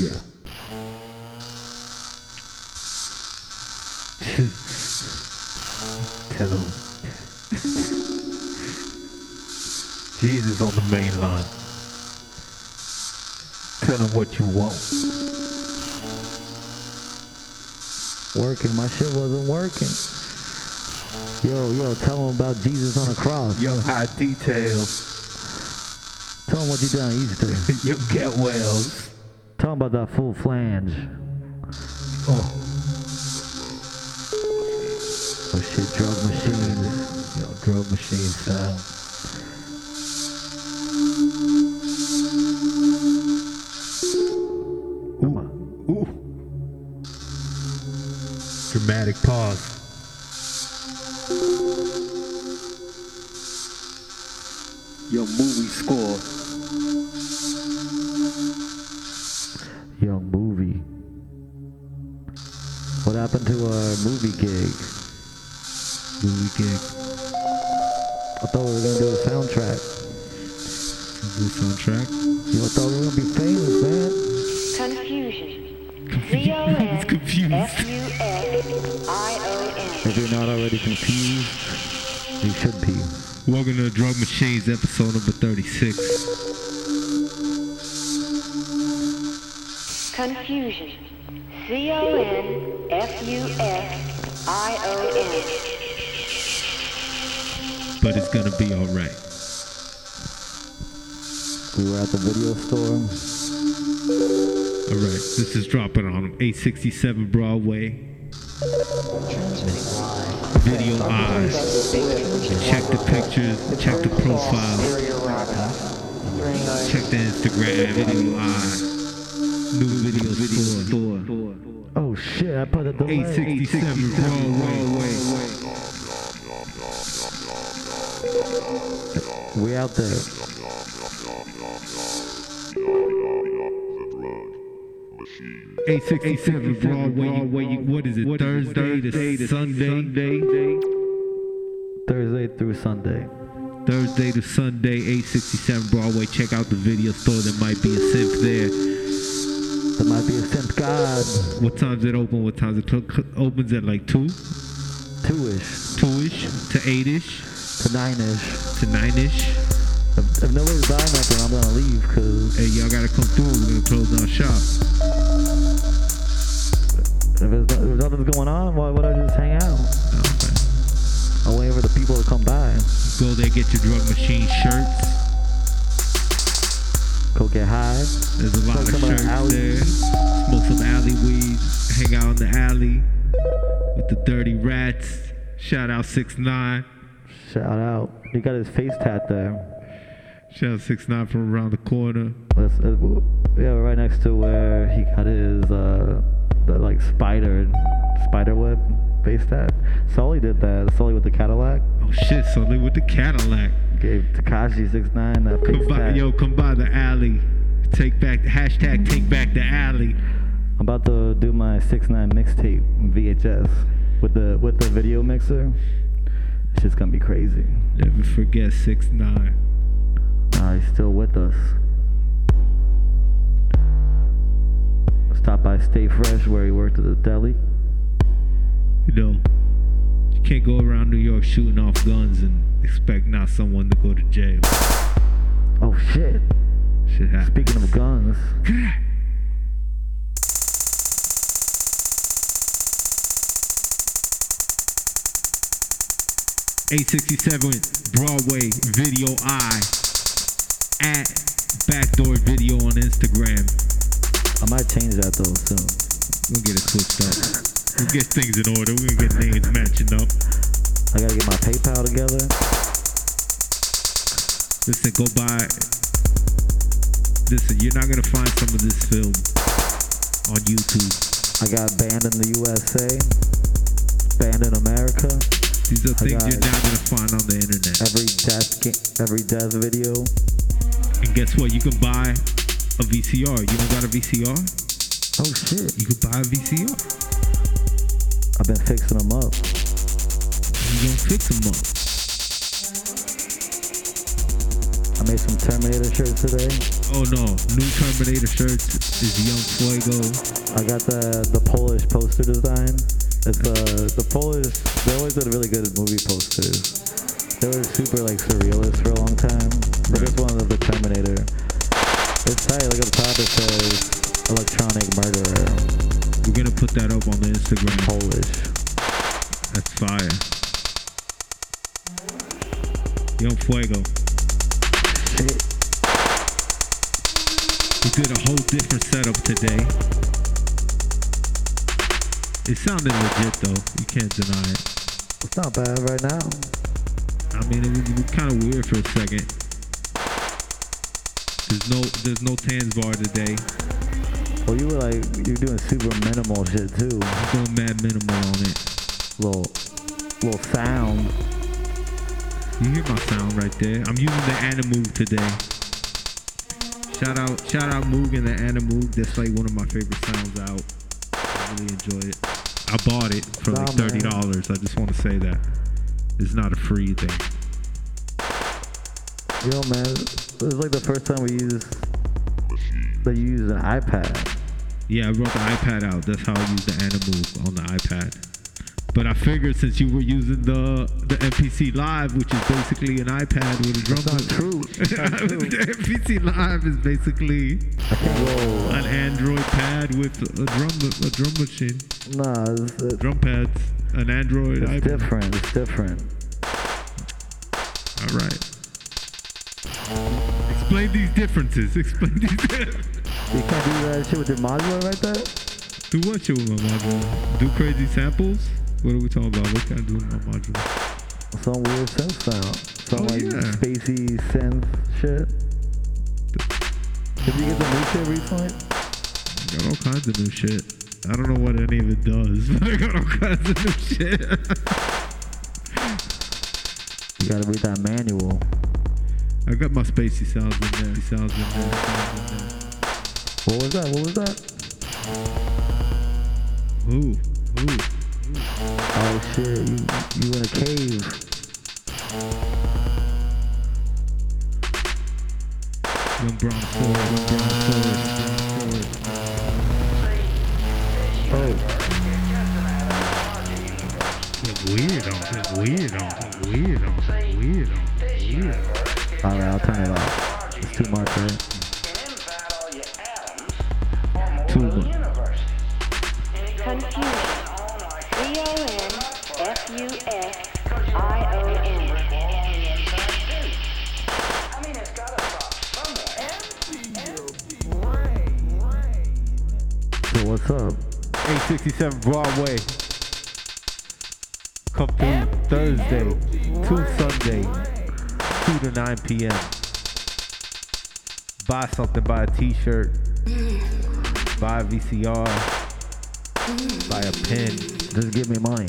yeah. Tell him. Jesus on the main line. Tell him what you want. Working, my shit wasn't working. Yo, yo, tell him about Jesus on the cross. Yo, high details. Tell him what you done Easter. You get wells. Him about that full flange. Oh, Oh shit, drug machines. yo, drug machine sound. Ooh, ooh. Dramatic pause. Happened to our movie gig? Movie gig. I thought we were gonna do a soundtrack. New soundtrack. Yo, I thought we were gonna be famous, man. Confusion. Z-O-N confused. F-U-S-I-O-N. If you're not already confused, you should be. Welcome to Drug Machines, episode number 36. Confusion. C-O-N-F-U-S-I-O-N. But it's gonna be alright. We were at the video store. Alright, this is dropping on 867 Broadway. Video eyes. Check the pictures, check the profile, check the Instagram, video eyes. New video store. Oh shit, I put a delay. 867 Broadway. We out there. 867 Broadway. You- What is it? Thursday to Sunday. Thursday through Sunday. Thursday to Sunday, 867 Broadway. Check out the video store. There might be a synth there. There might be a synth god. What time's it open? What time's it cl- cl- opens at like 2? Two-ish 2-ish to 8-ish to nine-ish. to 9-ish. If, if nobody's buying nothing, I'm gonna leave because Hey, y'all gotta come through. We're gonna close down shop. if, there's no- if nothing's going on, why would I just hang out? Okay. I'm waiting for the people to come by. Go there, get your drug machine shirts. Get high. There's a lot of some of the shirts alley there. Smoke some alley weed. Hang out in the alley with the dirty rats. Shout out 6 9 Shout out. He got his face tat there. Shout out 6 9 from around the corner. That's, uh, yeah, right next to where he got his uh, the like spider spider web face tat. Sully did that. Sully with the Cadillac Oh shit, Sully with the Cadillac. Gave Tekashi six nine that Come by, yo, come by the alley. Take back, the hashtag take back the alley. I'm about to do my six nine mixtape VHS with the with the video mixer. It's just gonna be crazy. Never forget 6 9 he's still with us. Stop by Stay Fresh where he worked at the deli. You know, you can't go around New York shooting off guns and expect not someone to go to jail. Oh shit! Shit happens. Speaking of guns, 867 Broadway Video I at Backdoor Video on Instagram. I might change that though soon. We'll get it switched up. We'll get things in order. We're gonna get names matching up. I gotta get my PayPal together. Listen, go buy. Listen, you're not gonna find some of this film on YouTube. I got banned in the USA, banned in America. These are things you're not gonna find on the internet. Every death, every death video. And guess what? You can buy a VCR. You don't got a VCR? Oh shit! You can buy a VCR. I've been fixing them up. You gonna fix them up. I made some Terminator shirts today. Oh no, new Terminator shirts is Young Fuego. I got the the Polish poster design. It's uh the Polish. They always did really good movie posters. They were super like surrealist for a long time. But this one of the Terminator. It's tight. Look at the top. It says electronic murderer. We're gonna put that up on the Instagram. Polish. That's fire. Young Fuego. We did a whole different setup today. It sounded legit though. You can't deny it. It's not bad right now. I mean, it was kind of weird for a second. There's no, there's no Tans bar today. Well, you were like you're doing super minimal shit too. I'm going mad minimal on it. Little little sound. You hear my sound right there. I'm using the Animoog today. Shout out, shout out Moog and the Animoog. That's like one of my favorite sounds out. I really enjoy it. I bought it for like thirty dollars. I just want to say that it's not a free thing. Yo, man, this is like the first time we used that you used an iPad. Yeah, I brought the iPad out. That's how I use the Animoog on the iPad. But I figured since you were using the the MPC Live, which is basically an iPad with a drum. That's not true. That's not true. the MPC Live is basically I an Android pad with a drum a drum machine, Nah, it's, it's, drum pads, an Android it's iPad. different. It's different. All right. Explain these differences. Explain these. Differences. You can't do that shit with your modular right there. do what shit with my module? Do crazy samples? What are we talking about? What can I do with my module? Some weird synth sound. Some Oh, like yeah. spacey synth shit. Did you get the new shit recently? Got all kinds of new shit. I don't know what any of it does, but I got all kinds of new shit. You gotta read that manual. I got my spacey sounds in there. Sounds in there. Sounds in there. What was that? What was that? Ooh, ooh. Oh shit, you you in a cave. Young Brontosaurus, young Brontosaurus, Brontosaurus. Oh, Get weird on, get weird on, get weird on, get weird on, weird alright, I'll turn it off. It's too much, right? Too much. Confusion. What's up? 867 Broadway. Come through Thursday to Sunday, 2 to 9 p.m. Buy something, buy a t-shirt, buy a VCR, buy a pen, Just give me money.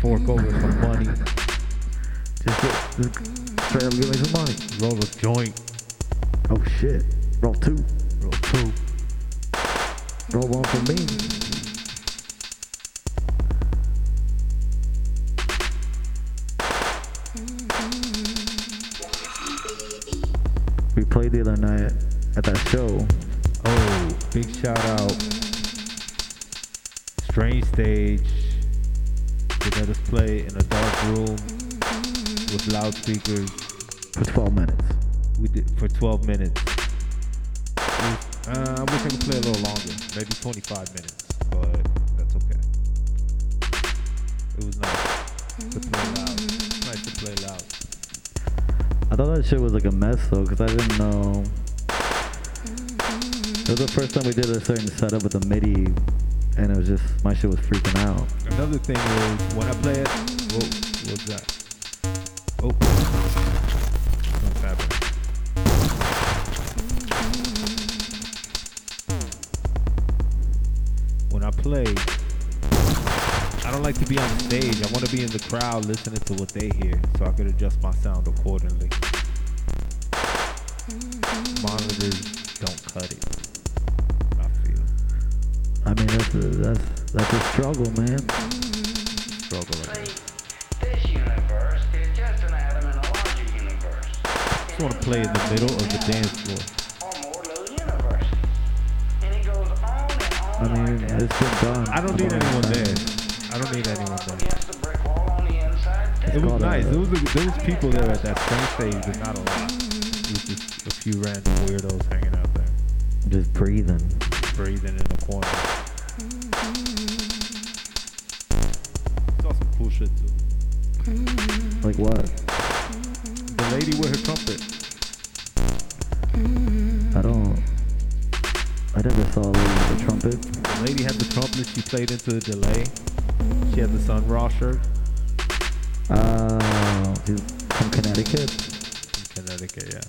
Fork over some money, Just, get, just straight up give me some money. roll a joint, Oh shit. Roll two. roll two. Roll one for me. We played the other night at that show. Oh, big shout out. Strange Stage. They let us play in a dark room with loudspeakers. for 12 minutes. We did for 12 minutes. It was- uh, I wish I could play a little longer, maybe 25 minutes, but that's okay. It was nice to play loud. Nice to play loud. I thought that shit was like a mess though, because I didn't know. It was the first time we did a certain setup with a MIDI, and it was just, my shit was freaking out. Another thing is when I play it. Whoa, what's that? Oh, what's happening? When I play, I don't like to be on stage. I want to be in the crowd listening to what they hear, so I could adjust my sound accordingly. Monitors don't cut it. That's a, that's, that's a struggle, man. struggle right now. This universe is just an atom in a larger universe. just want to play in the middle of the dance floor. I mean, it's been done. I don't need anyone there. I don't need anyone there. It was nice. There was a, there was people there at that same stage, but not a lot. It was just a few random weirdos hanging out there, Just breathing. breathing in the corner. What? The lady with her trumpet. I don't. I never saw a lady with a trumpet. The lady had the trumpet. She played into the delay. She had the Sun Ra shirt Oh, she's from Connecticut. in Connecticut. Yeah.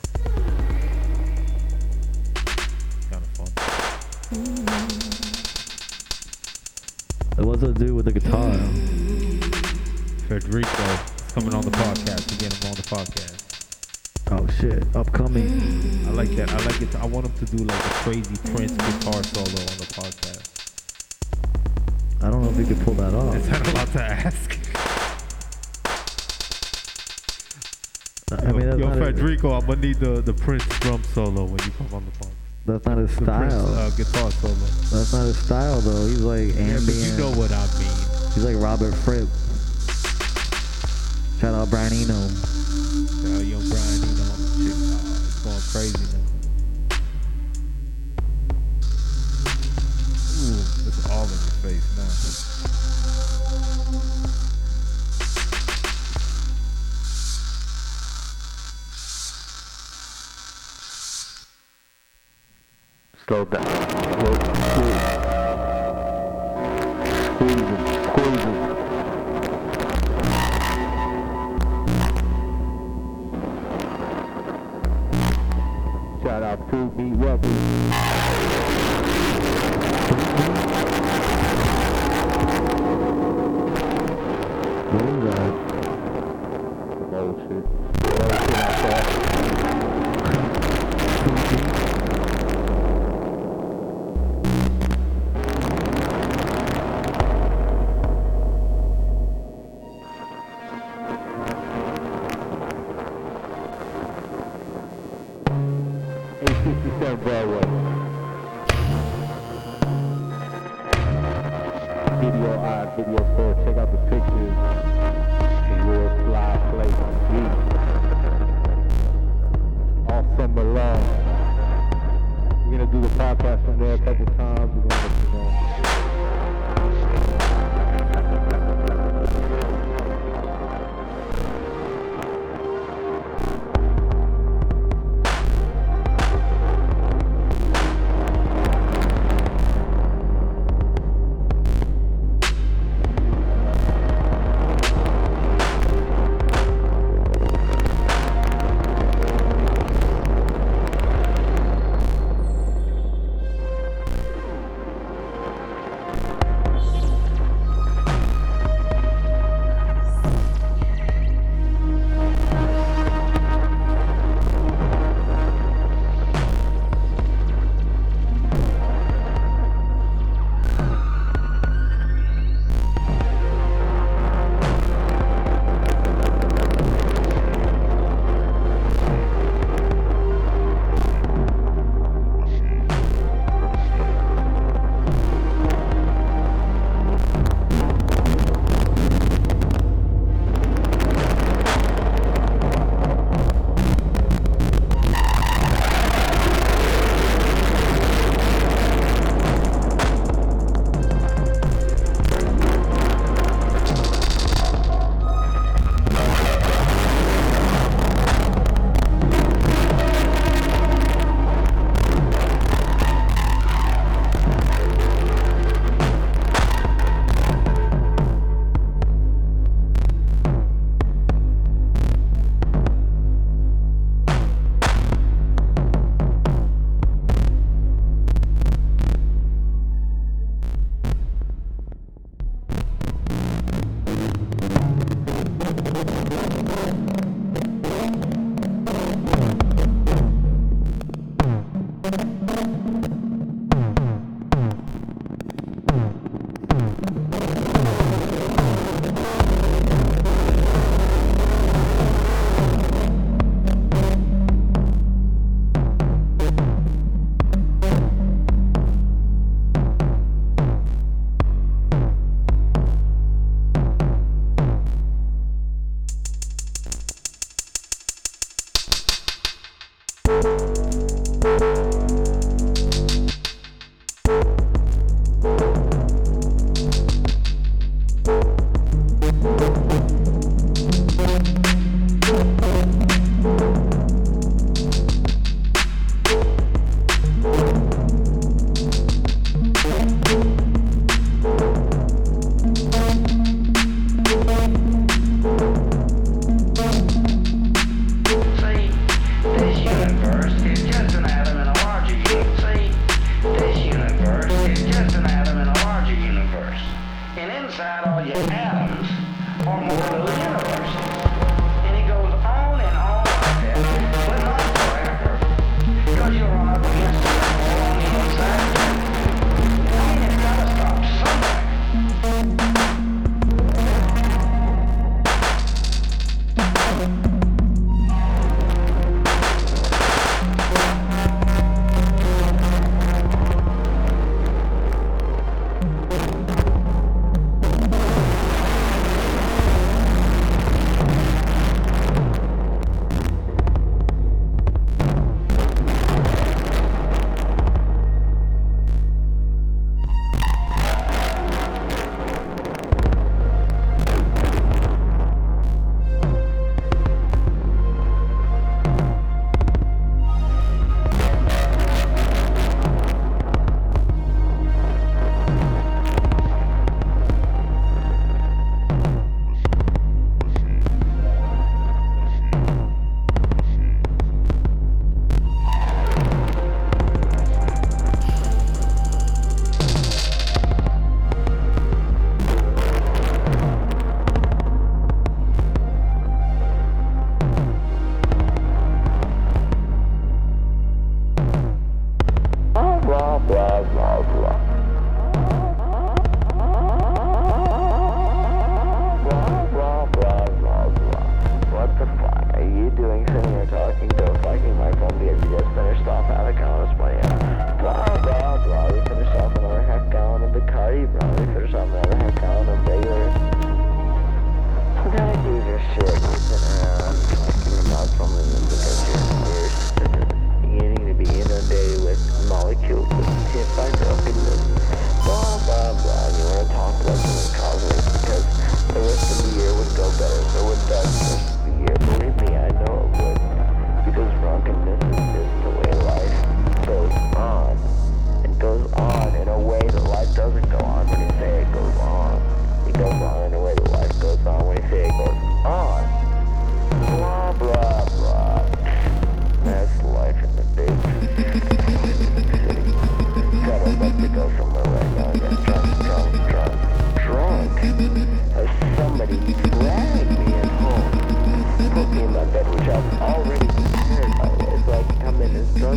Kind of fun. It was a dude with a guitar. Federico coming on the podcast. We get him on the podcast. Oh shit, upcoming. I like that. I like it. I want him to do like a crazy Prince guitar solo on the podcast. I don't know if you could pull that off. Is that a lot to ask? I mean, Yo, Federico, I'm gonna need the, the Prince drum solo when you come on the podcast. that's not his The Prince style. uh, guitar solo. That's not his style though. He's like Yeah, ambient. but you know what I mean. He's like Robert Fripp. Shout out Brian Eno. Uh, young Brian, you know, shit, uh, it's going crazy now. Ooh, it's all in your face now. Slow down. Slow, slow. To be Weapon. There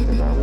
come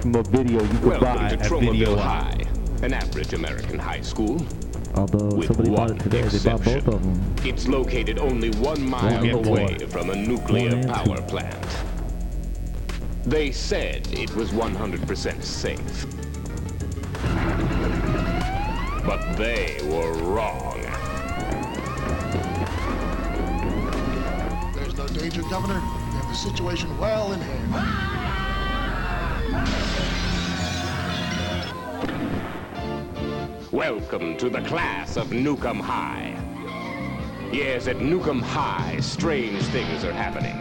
from a video you can Welcome buy to at Video High, an average American high school. Although With somebody bought one it today, they bought both exception. of them. It's located only one mile and two. away from a nuclear One power two. plant. They said it was 100% safe. But they were wrong. There's no danger, Governor. We have the situation well in hand. Welcome to the class of Nuke 'Em High. Yes, at Nuke 'Em High, strange things are happening.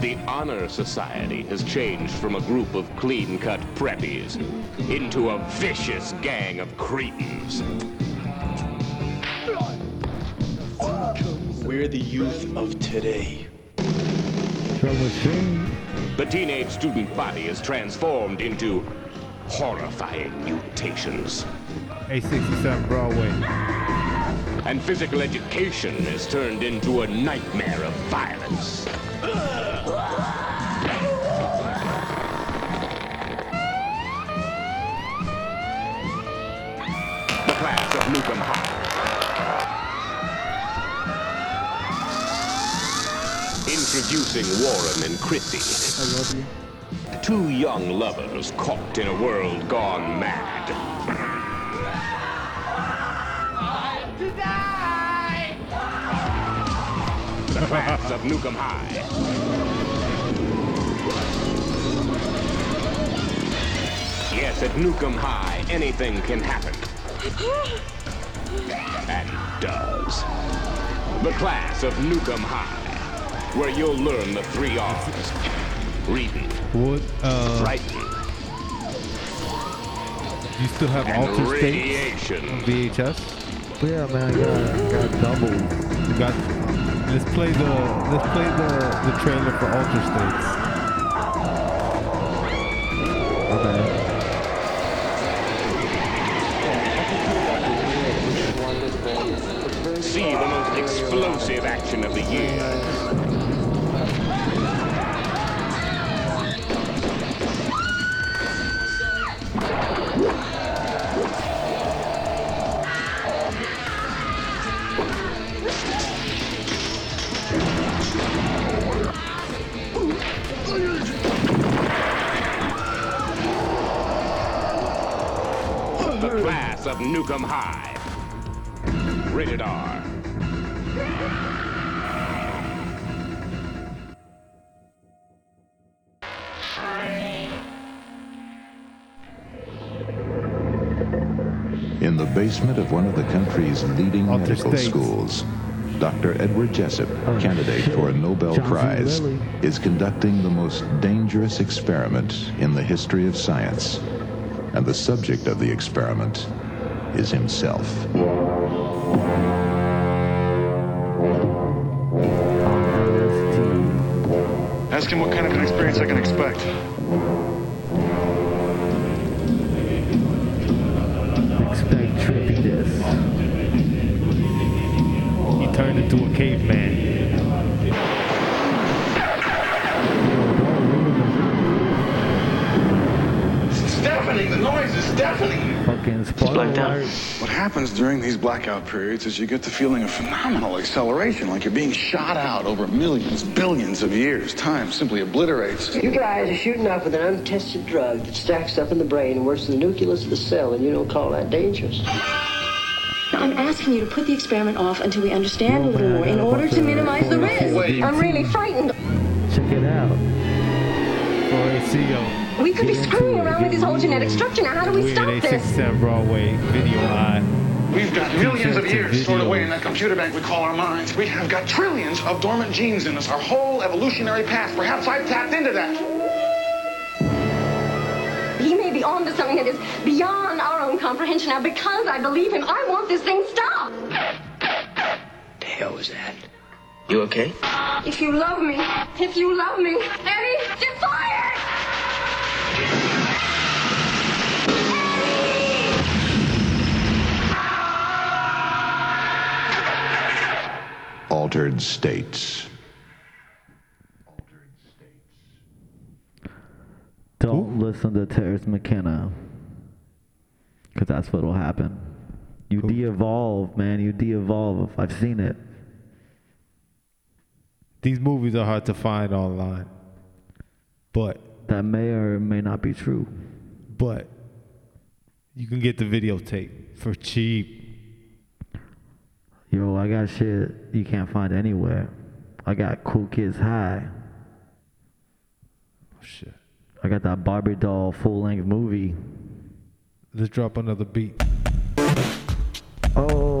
The Honor Society has changed from a group of clean-cut preppies into a vicious gang of cretins. We're the youth of today. Trouble Stream. The teenage student body is transformed into horrifying mutations. A67 Broadway. And physical education is turned into a nightmare of violence. The class of Nuke 'Em High. Introducing Warren and Chrissy. I love you. Two young lovers caught in a world gone mad. The class of Nuke 'Em High. Yes, at Nuke 'Em High, anything can happen. And does. The class of Nuke 'Em High, where you'll learn the three R's. Reading, What? Uh, writing, you still have and Altered States radiation. VHS? Yeah, man, I got, got doubles. We got. Let's play the. Let's play the the trailer for Altered States. My bad. See the most explosive action of the year. of Nuke 'Em High. Rated R. In the basement of one of the country's leading of medical schools, Dr. Edward Jessup, uh, candidate for a Nobel Johnson Prize, Lilly. is conducting the most dangerous experiment in the history of science. And the subject of the experiment is himself. Ask him what kind of an experience I can expect. Expect trippiness. He turned into a caveman. It's deafening. The noise is deafening. Fucking spoiler blacked alert. What happens during these blackout periods is you get the feeling of phenomenal acceleration, like you're being shot out over millions, billions of years. Time simply obliterates. You guys are shooting off with an untested drug that stacks up in the brain and works in the nucleus of the cell, and you don't call that dangerous. I'm asking you to put the experiment off until we understand a little man, more in order to minimize the risk. Wait. I'm really frightened. Check it out. For ACO. We could be screwing around with get this whole genetic structure now. How do we We're stop at this? 67 Broadway, video eye. We've got millions of years stored away in that computer bank we call our minds. We have got trillions of dormant genes in us, our whole evolutionary past. Perhaps I've tapped into that. He may be on to something that is beyond our own comprehension. Now, because I believe him, I want this thing stopped. The hell was that? You okay? If you love me, if you love me, Eddie, get fired! Altered states. Don't listen to Terence McKenna. Because that's what'll happen. You de-evolve, man. You de-evolve. I've seen it. These movies are hard to find online. But, That may or may not be true. but, you can get the videotape for cheap. Yo, I got shit you can't find anywhere. I got Cool Kids High. Oh, shit. I got that Barbie doll full length movie. Let's drop another beat. Oh,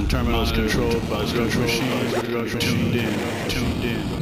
and terminals controlled by drug machine. Tuned in. Tuned in.